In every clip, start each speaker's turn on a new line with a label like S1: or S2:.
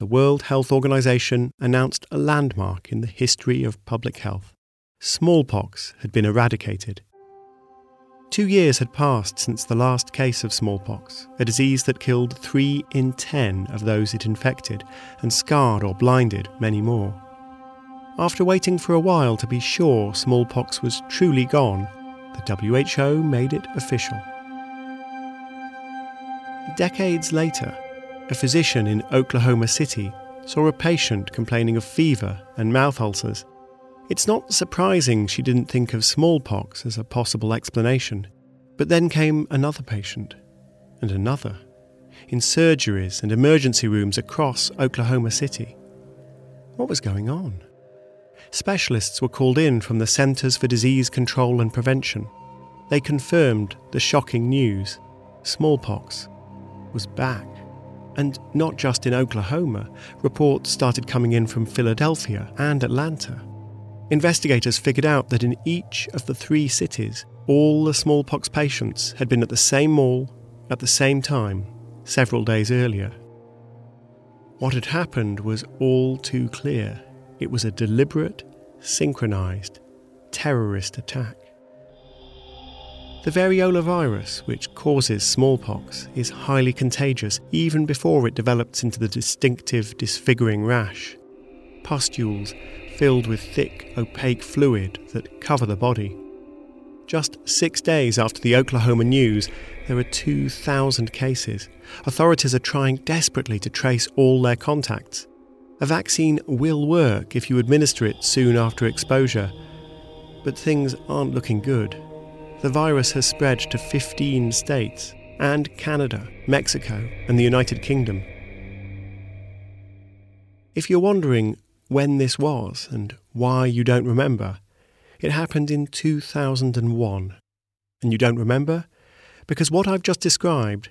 S1: the World Health Organization announced a landmark in the history of public health. Smallpox had been eradicated. Two years had passed since the last case of smallpox, a disease that killed three in ten of those it infected and scarred or blinded many more. After waiting for a while to be sure smallpox was truly gone, the WHO made it official. Decades later, a physician in Oklahoma City saw a patient complaining of fever and mouth ulcers. It's not surprising she didn't think of smallpox as a possible explanation. But then came another patient, and another, in surgeries and emergency rooms across Oklahoma City. What was going on? Specialists were called in from the Centers for Disease Control and Prevention. They confirmed the shocking news smallpox was back. And not just in Oklahoma, reports started coming in from Philadelphia and Atlanta. Investigators figured out that in each of the three cities, all the smallpox patients had been at the same mall at the same time several days earlier. What had happened was all too clear. It was a deliberate, synchronized, terrorist attack. The variola virus, which causes smallpox, is highly contagious even before it develops into the distinctive disfiguring rash. Pustules filled with thick, opaque fluid that cover the body. Just six days after the Oklahoma news, there are 2,000 cases. Authorities are trying desperately to trace all their contacts. A vaccine will work if you administer it soon after exposure, but things aren't looking good the virus has spread to 15 states and Canada, Mexico, and the United Kingdom. If you're wondering when this was and why you don't remember, it happened in 2001. And you don't remember? Because what I've just described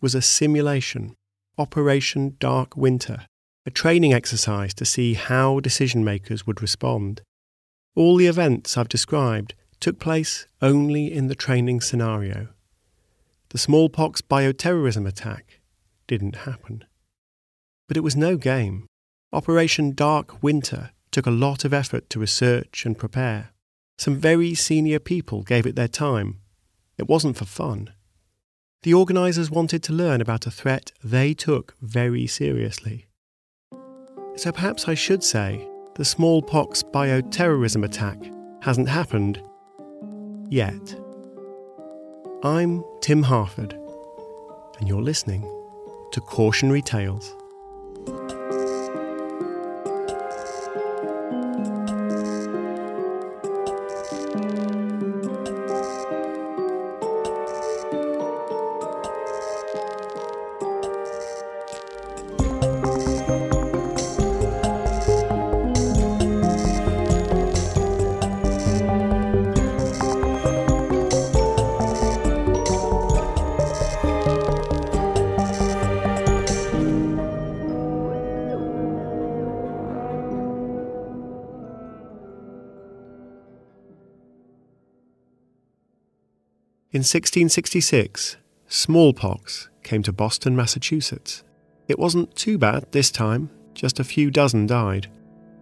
S1: was a simulation, Operation Dark Winter, a training exercise to see how decision makers would respond. All the events I've described took place only in the training scenario. The smallpox bioterrorism attack didn't happen. But it was no game. Operation Dark Winter took a lot of effort to research and prepare. Some very senior people gave it their time. It wasn't for fun. The organisers wanted to learn about a threat they took very seriously. So perhaps I should say the smallpox bioterrorism attack hasn't happened yet. I'm Tim Harford, and you're listening to Cautionary Tales. 1666, smallpox came to Boston, Massachusetts. It wasn't too bad this time, just a few dozen died.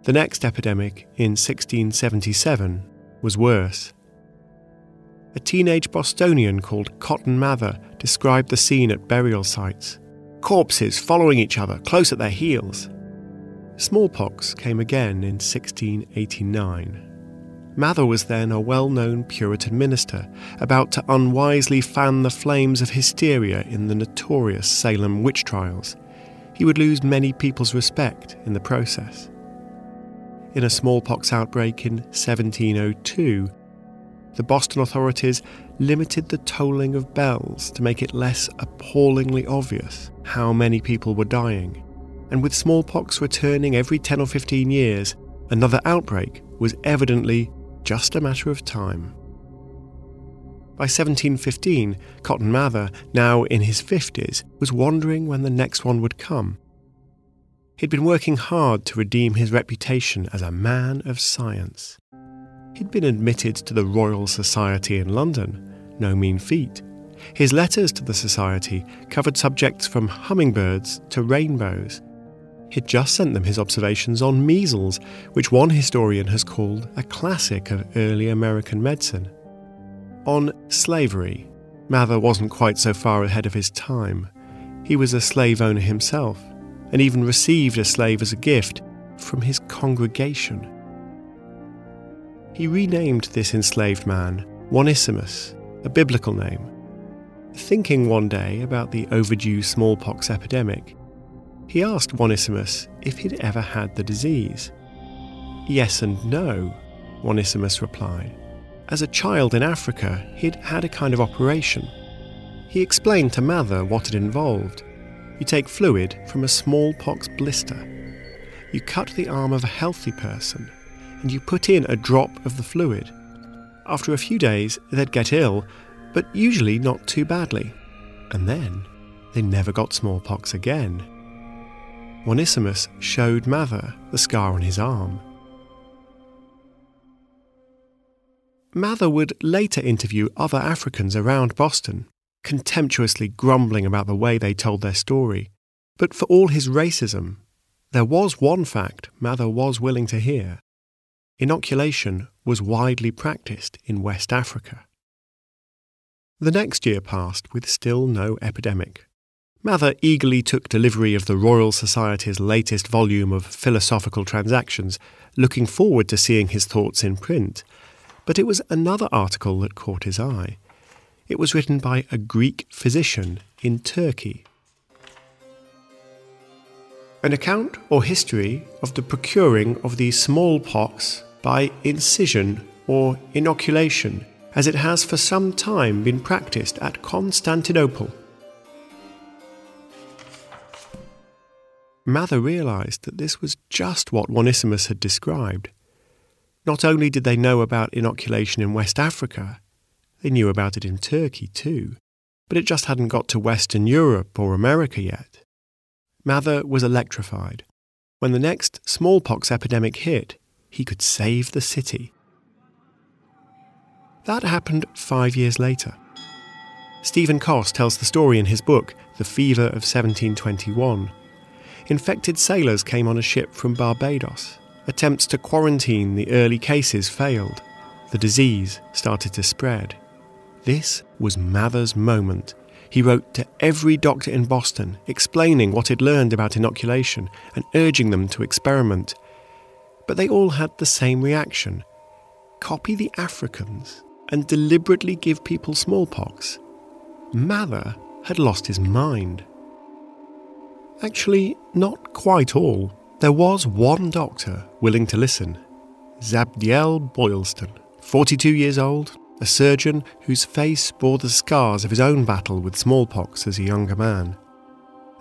S1: The next epidemic, in 1677, was worse. A teenage Bostonian called Cotton Mather described the scene at burial sites corpses following each other close at their heels. Smallpox came again in 1689. Mather was then a well known Puritan minister, about to unwisely fan the flames of hysteria in the notorious Salem witch trials. He would lose many people's respect in the process. In a smallpox outbreak in 1702, the Boston authorities limited the tolling of bells to make it less appallingly obvious how many people were dying. And with smallpox returning every 10 or 15 years, another outbreak was evidently just a matter of time. By 1715, Cotton Mather, now in his 50s, was wondering when the next one would come. He'd been working hard to redeem his reputation as a man of science. He'd been admitted to the Royal Society in London, no mean feat. His letters to the Society covered subjects from hummingbirds to rainbows. He'd just sent them his observations on measles, which one historian has called a classic of early American medicine. On slavery, Mather wasn't quite so far ahead of his time. He was a slave owner himself, and even received a slave as a gift from his congregation. He renamed this enslaved man Onesimus, a biblical name. Thinking one day about the overdue smallpox epidemic, he asked Onesimus if he'd ever had the disease. Yes and no, Onesimus replied. As a child in Africa, he'd had a kind of operation. He explained to Mather what it involved. You take fluid from a smallpox blister. You cut the arm of a healthy person and you put in a drop of the fluid. After a few days, they'd get ill, but usually not too badly. And then they never got smallpox again. Onesimus showed Mather the scar on his arm. Mather would later interview other Africans around Boston, contemptuously grumbling about the way they told their story. But for all his racism, there was one fact Mather was willing to hear. Inoculation was widely practiced in West Africa. The next year passed with still no epidemic. Mather eagerly took delivery of the Royal Society's latest volume of Philosophical Transactions, looking forward to seeing his thoughts in print. But it was another article that caught his eye. It was written by a Greek physician in Turkey an account or history of the procuring of the smallpox by incision or inoculation, as it has for some time been practiced at Constantinople. Mather realized that this was just what Onesimus had described. Not only did they know about inoculation in West Africa, they knew about it in Turkey too, but it just hadn't got to Western Europe or America yet. Mather was electrified. When the next smallpox epidemic hit, he could save the city. That happened five years later. Stephen Coss tells the story in his book, The Fever of 1721. Infected sailors came on a ship from Barbados. Attempts to quarantine the early cases failed. The disease started to spread. This was Mather's moment he wrote to every doctor in Boston, explaining what he'd learned about inoculation and urging them to experiment. But they all had the same reaction copy the Africans and deliberately give people smallpox. Mather had lost his mind. Actually, not quite all. There was one doctor willing to listen Zabdiel Boylston, 42 years old, a surgeon whose face bore the scars of his own battle with smallpox as a younger man.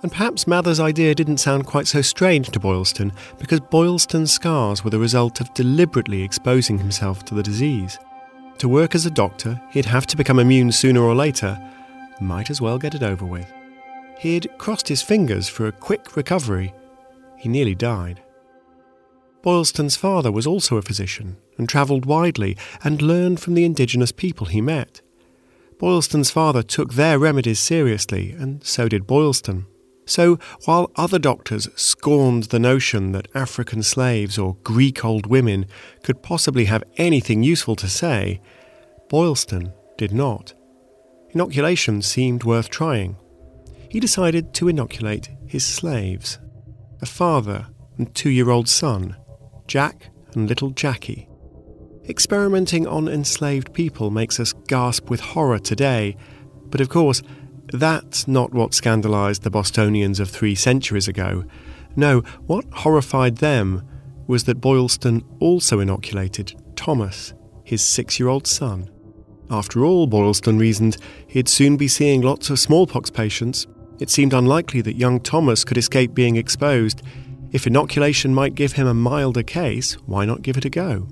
S1: And perhaps Mather's idea didn't sound quite so strange to Boylston because Boylston's scars were the result of deliberately exposing himself to the disease. To work as a doctor, he'd have to become immune sooner or later. Might as well get it over with. He'd crossed his fingers for a quick recovery. He nearly died. Boylston's father was also a physician and travelled widely and learned from the indigenous people he met. Boylston's father took their remedies seriously, and so did Boylston. So, while other doctors scorned the notion that African slaves or Greek old women could possibly have anything useful to say, Boylston did not. Inoculation seemed worth trying. He decided to inoculate his slaves a father and two year old son, Jack and little Jackie. Experimenting on enslaved people makes us gasp with horror today, but of course, that's not what scandalised the Bostonians of three centuries ago. No, what horrified them was that Boylston also inoculated Thomas, his six year old son. After all, Boylston reasoned, he'd soon be seeing lots of smallpox patients. It seemed unlikely that young Thomas could escape being exposed. If inoculation might give him a milder case, why not give it a go?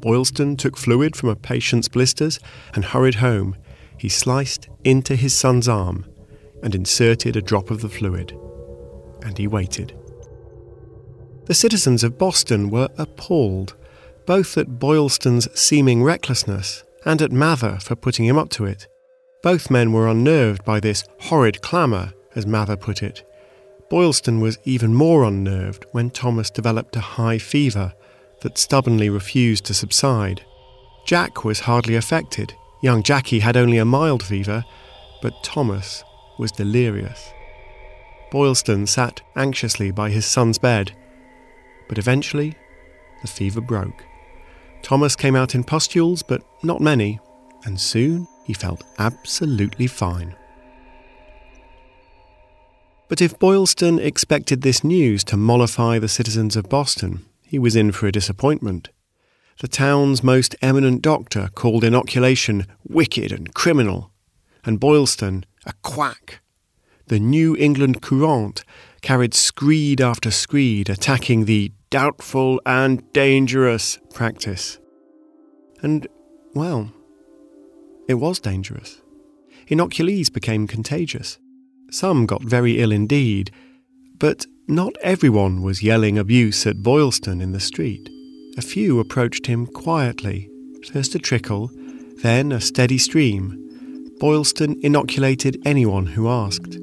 S1: Boylston took fluid from a patient's blisters and hurried home. He sliced into his son's arm and inserted a drop of the fluid. And he waited. The citizens of Boston were appalled, both at Boylston's seeming recklessness and at Mather for putting him up to it. Both men were unnerved by this horrid clamour, as Mather put it. Boylston was even more unnerved when Thomas developed a high fever that stubbornly refused to subside. Jack was hardly affected. Young Jackie had only a mild fever, but Thomas was delirious. Boylston sat anxiously by his son's bed, but eventually the fever broke. Thomas came out in pustules, but not many, and soon he felt absolutely fine. But if Boylston expected this news to mollify the citizens of Boston, he was in for a disappointment. The town's most eminent doctor called inoculation wicked and criminal, and Boylston a quack. The New England Courant carried screed after screed attacking the doubtful and dangerous practice. And, well, it was dangerous. Inoculees became contagious. Some got very ill indeed, but not everyone was yelling abuse at Boylston in the street. A few approached him quietly, first a trickle, then a steady stream. Boylston inoculated anyone who asked.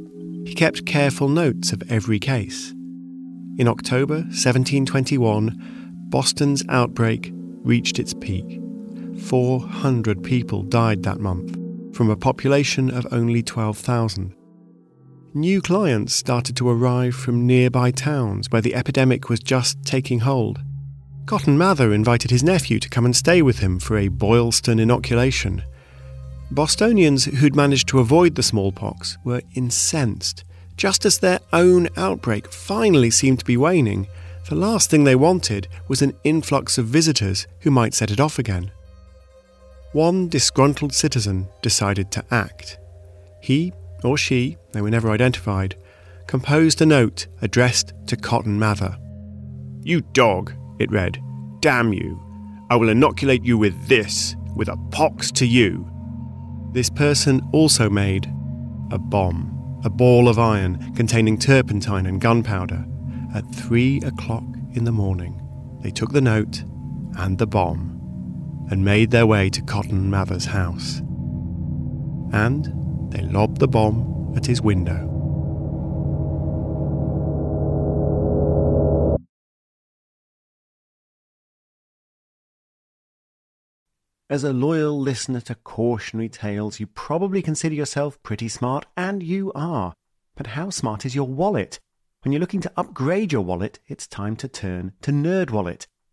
S1: He kept careful notes of every case. In October 1721, Boston's outbreak reached its peak. 400 people died that month, from a population of only 12,000. New clients started to arrive from nearby towns where the epidemic was just taking hold. Cotton Mather invited his nephew to come and stay with him for a Boylston inoculation. Bostonians who'd managed to avoid the smallpox were incensed. Just as their own outbreak finally seemed to be waning, the last thing they wanted was an influx of visitors who might set it off again. One disgruntled citizen decided to act. He or she, they were never identified, composed a note addressed to Cotton Mather. You dog, it read, damn you. I will inoculate you with this, with a pox to you. This person also made a bomb, a ball of iron containing turpentine and gunpowder. At three o'clock in the morning, they took the note and the bomb and made their way to Cotton Mather's house. And they lobbed the bomb at his window. As a loyal listener to cautionary tales, you probably consider yourself pretty smart, and you are. But how smart is your wallet? When you're looking to upgrade your wallet, it's time to turn to NerdWallet.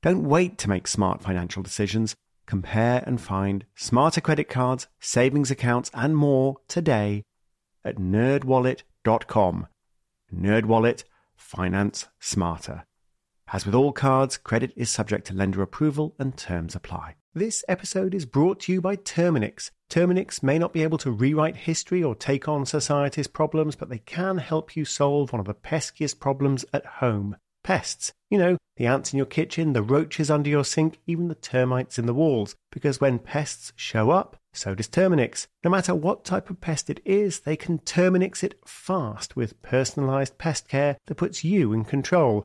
S1: Don't wait to make smart financial decisions. Compare and find smarter credit cards, savings accounts, and more today at nerdwallet.com. Nerdwallet, finance smarter. As with all cards, credit is subject to lender approval and terms apply. This episode is brought to you by Terminix. Terminix may not be able to rewrite history or take on society's problems, but they can help you solve one of the peskiest problems at home pests. You know, the ants in your kitchen, the roaches under your sink, even the termites in the walls. Because when pests show up, so does Terminix. No matter what type of pest it is, they can Terminix it fast with personalized pest care that puts you in control.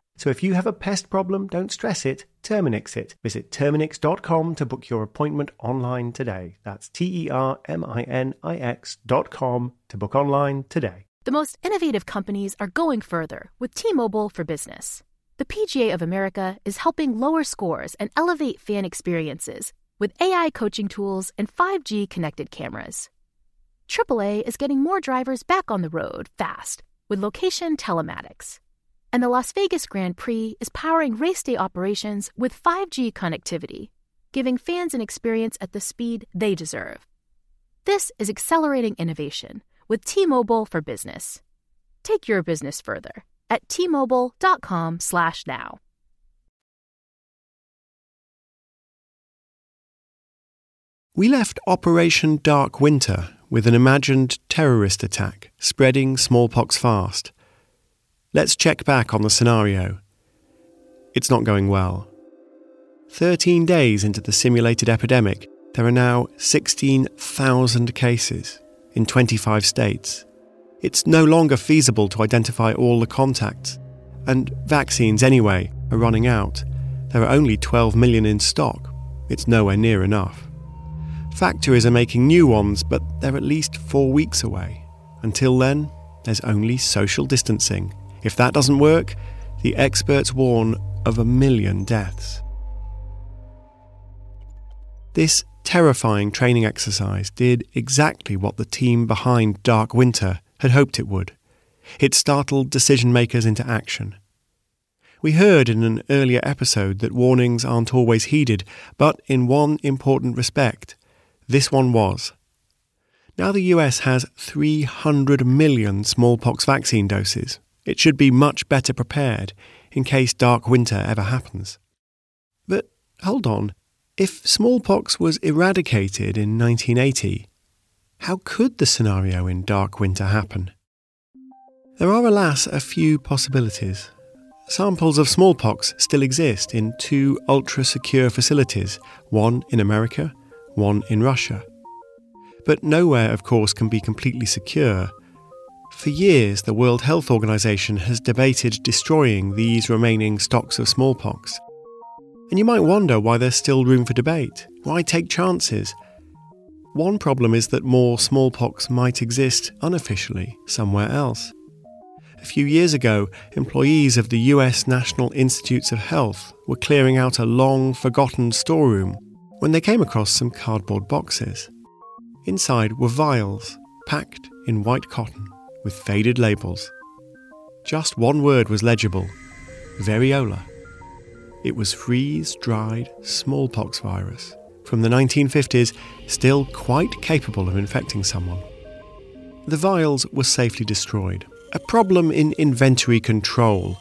S1: So if you have a pest problem, don't stress it, Terminix it. Visit Terminix.com to book your appointment online today. That's T E R M I N I X.com to book online today.
S2: The most innovative companies are going further with T Mobile for Business. The PGA of America is helping lower scores and elevate fan experiences with AI coaching tools and 5G connected cameras. AAA is getting more drivers back on the road fast with location telematics and the Las Vegas Grand Prix is powering race day operations with 5G connectivity, giving fans an experience at the speed they deserve. This is accelerating innovation with T-Mobile for Business. Take your business further at t-mobile.com/now.
S1: We left Operation Dark Winter with an imagined terrorist attack spreading smallpox fast Let's check back on the scenario. It's not going well. 13 days into the simulated epidemic, there are now 16,000 cases in 25 states. It's no longer feasible to identify all the contacts, and vaccines, anyway, are running out. There are only 12 million in stock. It's nowhere near enough. Factories are making new ones, but they're at least four weeks away. Until then, there's only social distancing if that doesn't work, the experts warn of a million deaths. This terrifying training exercise did exactly what the team behind Dark Winter had hoped it would. It startled decision makers into action. We heard in an earlier episode that warnings aren't always heeded, but in one important respect, this one was. Now the US has 300 million smallpox vaccine doses, it should be much better prepared in case dark winter ever happens. But hold on, if smallpox was eradicated in 1980, how could the scenario in dark winter happen? There are, alas, a few possibilities. Samples of smallpox still exist in two ultra secure facilities, one in America, one in Russia. But nowhere, of course, can be completely secure, for years, the World Health Organization has debated destroying these remaining stocks of smallpox. And you might wonder why there's still room for debate. Why take chances? One problem is that more smallpox might exist unofficially somewhere else. A few years ago, employees of the US National Institutes of Health were clearing out a long forgotten storeroom when they came across some cardboard boxes. Inside were vials, packed in white cotton with faded labels. Just one word was legible variola. It was freeze dried smallpox virus from the 1950s, still quite capable of infecting someone. The vials were safely destroyed. A problem in inventory control,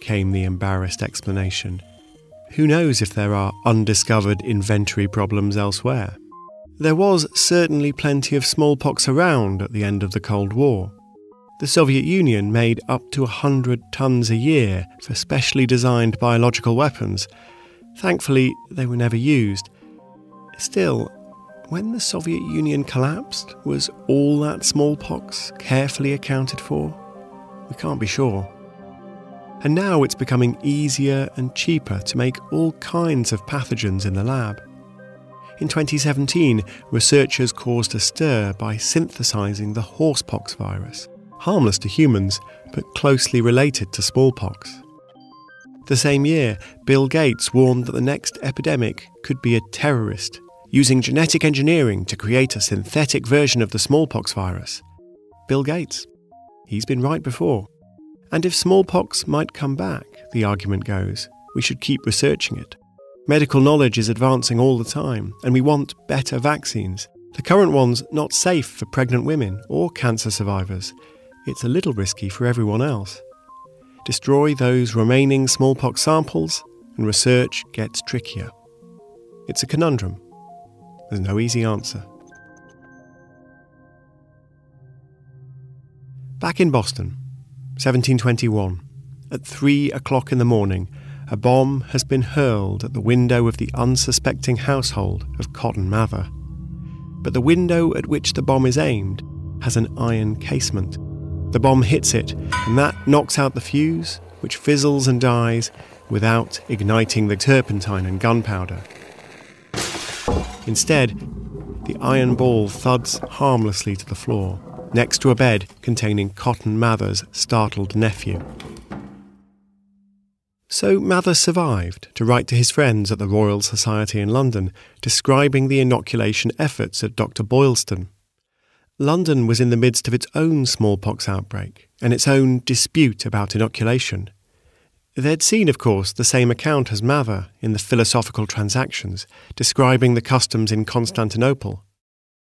S1: came the embarrassed explanation. Who knows if there are undiscovered inventory problems elsewhere? There was certainly plenty of smallpox around at the end of the Cold War. The Soviet Union made up to 100 tons a year for specially designed biological weapons. Thankfully, they were never used. Still, when the Soviet Union collapsed, was all that smallpox carefully accounted for? We can't be sure. And now it's becoming easier and cheaper to make all kinds of pathogens in the lab. In 2017, researchers caused a stir by synthesizing the horsepox virus harmless to humans, but closely related to smallpox. The same year, Bill Gates warned that the next epidemic could be a terrorist, using genetic engineering to create a synthetic version of the smallpox virus. Bill Gates. He's been right before. And if smallpox might come back, the argument goes, we should keep researching it. Medical knowledge is advancing all the time, and we want better vaccines. The current one's not safe for pregnant women or cancer survivors. It's a little risky for everyone else. Destroy those remaining smallpox samples, and research gets trickier. It's a conundrum. There's no easy answer. Back in Boston, 1721, at three o'clock in the morning, a bomb has been hurled at the window of the unsuspecting household of Cotton Mather. But the window at which the bomb is aimed has an iron casement. The bomb hits it, and that knocks out the fuse, which fizzles and dies without igniting the turpentine and gunpowder. Instead, the iron ball thuds harmlessly to the floor, next to a bed containing Cotton Mather's startled nephew. So Mather survived to write to his friends at the Royal Society in London, describing the inoculation efforts at Dr. Boylston. London was in the midst of its own smallpox outbreak and its own dispute about inoculation. They'd seen, of course, the same account as Mather in the Philosophical Transactions, describing the customs in Constantinople.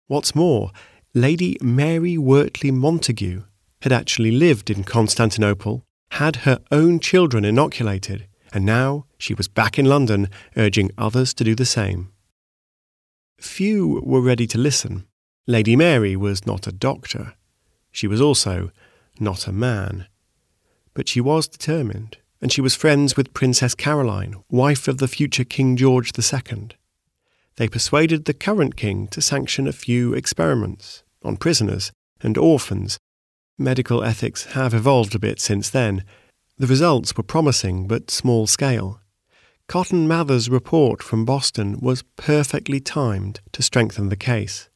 S1: What's more, Lady Mary Wortley Montagu had actually lived in Constantinople had her own children inoculated, and now she was back in London urging others to do the same. Few were ready to listen. Lady Mary was not a doctor. She was also not a man. But she was determined, and she was friends with Princess Caroline, wife of the future King George II. They persuaded the current king to sanction a few experiments on prisoners and orphans Medical ethics have evolved a bit since then. The results were promising but small scale. Cotton Mather's report from Boston was perfectly timed to strengthen the case.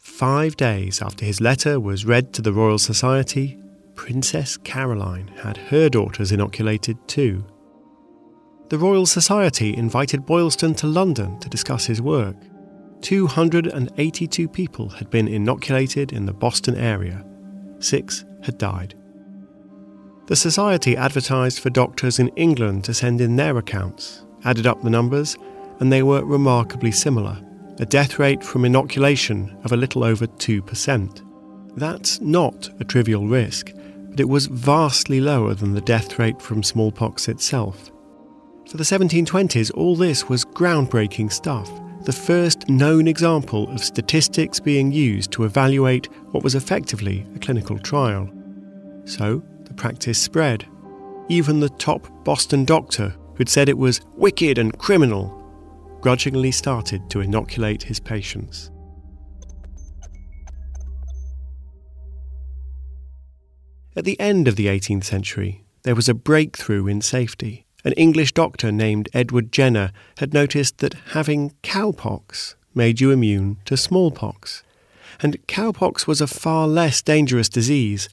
S1: Five days after his letter was read to the Royal Society, Princess Caroline had her daughters inoculated too. The Royal Society invited Boylston to London to discuss his work. 282 people had been inoculated in the Boston area, six had died. The Society advertised for doctors in England to send in their accounts, added up the numbers, and they were remarkably similar a death rate from inoculation of a little over 2%. That's not a trivial risk, but it was vastly lower than the death rate from smallpox itself. For the 1720s, all this was groundbreaking stuff the first known example of statistics being used to evaluate what was effectively a clinical trial. So the practice spread. Even the top Boston doctor, who'd said it was wicked and criminal, grudgingly started to inoculate his patients. At the end of the 18th century, there was a breakthrough in safety. An English doctor named Edward Jenner had noticed that having cowpox made you immune to smallpox. And cowpox was a far less dangerous disease.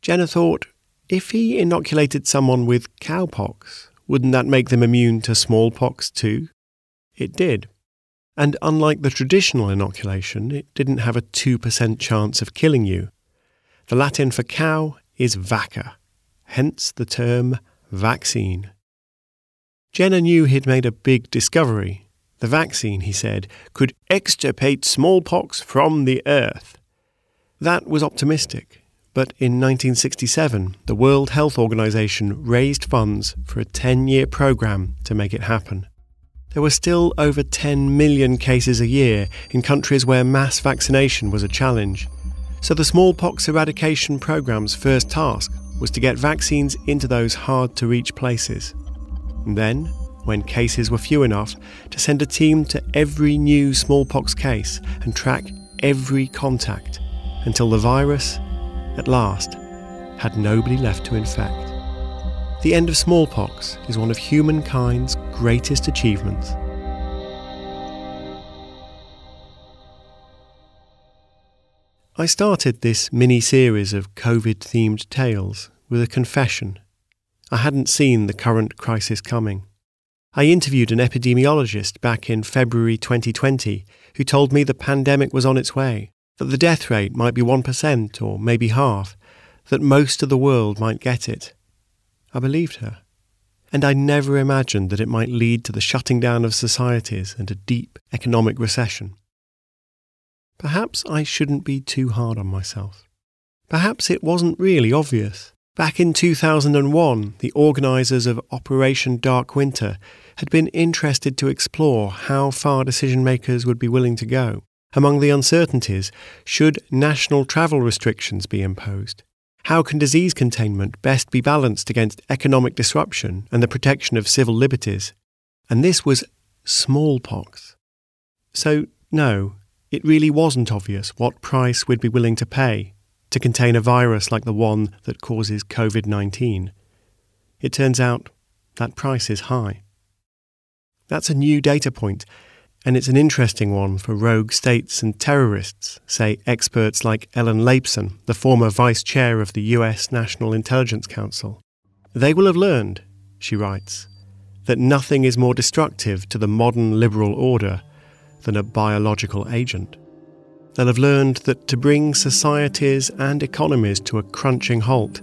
S1: Jenner thought if he inoculated someone with cowpox, wouldn't that make them immune to smallpox too? It did. And unlike the traditional inoculation, it didn't have a 2% chance of killing you. The Latin for cow is vacca, hence the term vaccine. Jenner knew he'd made a big discovery. The vaccine, he said, could extirpate smallpox from the earth. That was optimistic, but in 1967, the World Health Organization raised funds for a 10 year program to make it happen. There were still over 10 million cases a year in countries where mass vaccination was a challenge. So the smallpox eradication program's first task was to get vaccines into those hard to reach places. Then, when cases were few enough, to send a team to every new smallpox case and track every contact until the virus, at last, had nobody left to infect. The end of smallpox is one of humankind's greatest achievements. I started this mini series of COVID themed tales with a confession I hadn't seen the current crisis coming. I interviewed an epidemiologist back in February 2020 who told me the pandemic was on its way. that the death rate might be 1% or maybe half, that most of the world might get it. I believed her. And I never imagined that it might lead to the shutting down of societies and a deep economic recession. Perhaps I shouldn't be too hard on myself. Perhaps it wasn't really obvious. Back in 2001, the organisers of Operation Dark Winter had been interested to explore how far decision makers would be willing to go. Among the uncertainties, should national travel restrictions be imposed? How can disease containment best be balanced against economic disruption and the protection of civil liberties? And this was smallpox. So, no, it really wasn't obvious what price we'd be willing to pay to contain a virus like the one that causes COVID 19. It turns out that price is high. That's a new data point, and it's an interesting one for rogue states and terrorists, say experts like Ellen Laipson, the former vice chair of the US National Intelligence Council. They will have learned, she writes, that nothing is more destructive to the modern liberal order than a biological agent. They'll have learned that to bring societies and economies to a crunching halt,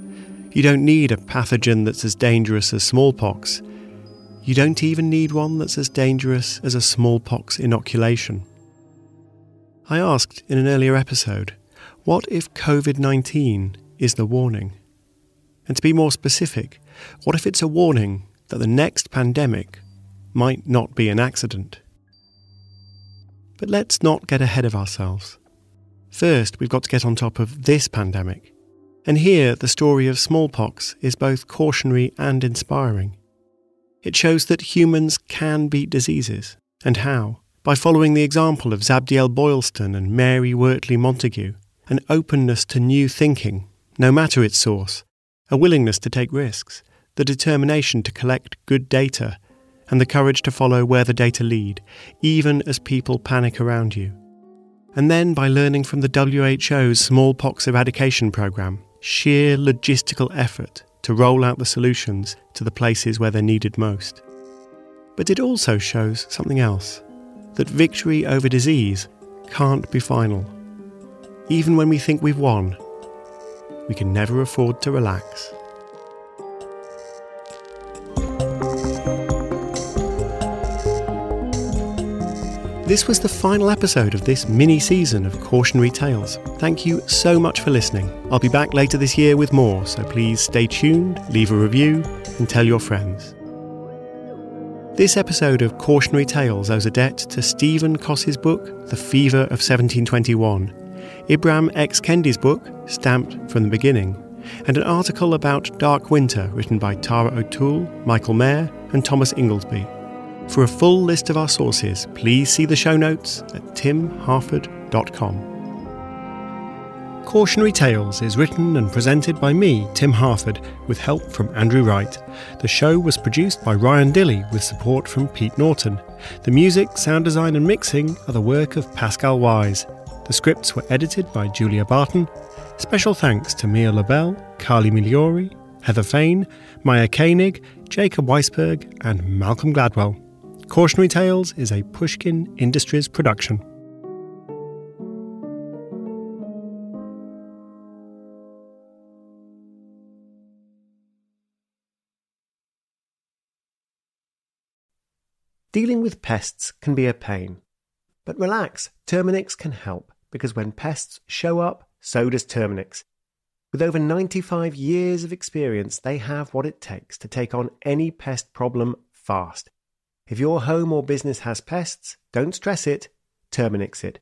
S1: you don't need a pathogen that's as dangerous as smallpox. You don't even need one that's as dangerous as a smallpox inoculation. I asked in an earlier episode, what if COVID 19 is the warning? And to be more specific, what if it's a warning that the next pandemic might not be an accident? But let's not get ahead of ourselves. First, we've got to get on top of this pandemic. And here, the story of smallpox is both cautionary and inspiring. It shows that humans can beat diseases, and how? By following the example of Zabdiel Boylston and Mary Wortley Montagu, an openness to new thinking, no matter its source, a willingness to take risks, the determination to collect good data, and the courage to follow where the data lead, even as people panic around you. And then by learning from the WHO's smallpox eradication program, sheer logistical effort to roll out the solutions to the places where they're needed most. But it also shows something else that victory over disease can't be final. Even when we think we've won, we can never afford to relax. This was the final episode of this mini season of Cautionary Tales. Thank you so much for listening. I'll be back later this year with more, so please stay tuned, leave a review, and tell your friends. This episode of Cautionary Tales owes a debt to Stephen Coss's book, The Fever of 1721, Ibram X. Kendi's book, Stamped from the Beginning, and an article about Dark Winter written by Tara O'Toole, Michael Mair, and Thomas Inglesby. For a full list of our sources, please see the show notes at timharford.com. Cautionary Tales is written and presented by me, Tim Harford, with help from Andrew Wright. The show was produced by Ryan Dilley with support from Pete Norton. The music, sound design, and mixing are the work of Pascal Wise. The scripts were edited by Julia Barton. Special thanks to Mia LaBelle, Carly Migliori, Heather Fain, Maya Koenig, Jacob Weisberg, and Malcolm Gladwell. Cautionary Tales is a Pushkin Industries production. Dealing with pests can be a pain. But relax, Terminix can help because when pests show up, so does Terminix. With over 95 years of experience, they have what it takes to take on any pest problem fast. If your home or business has pests, don't stress it, Terminix it.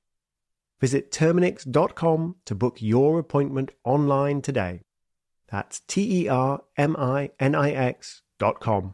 S1: Visit Terminix.com to book your appointment online today. That's T E R M I N I X.com.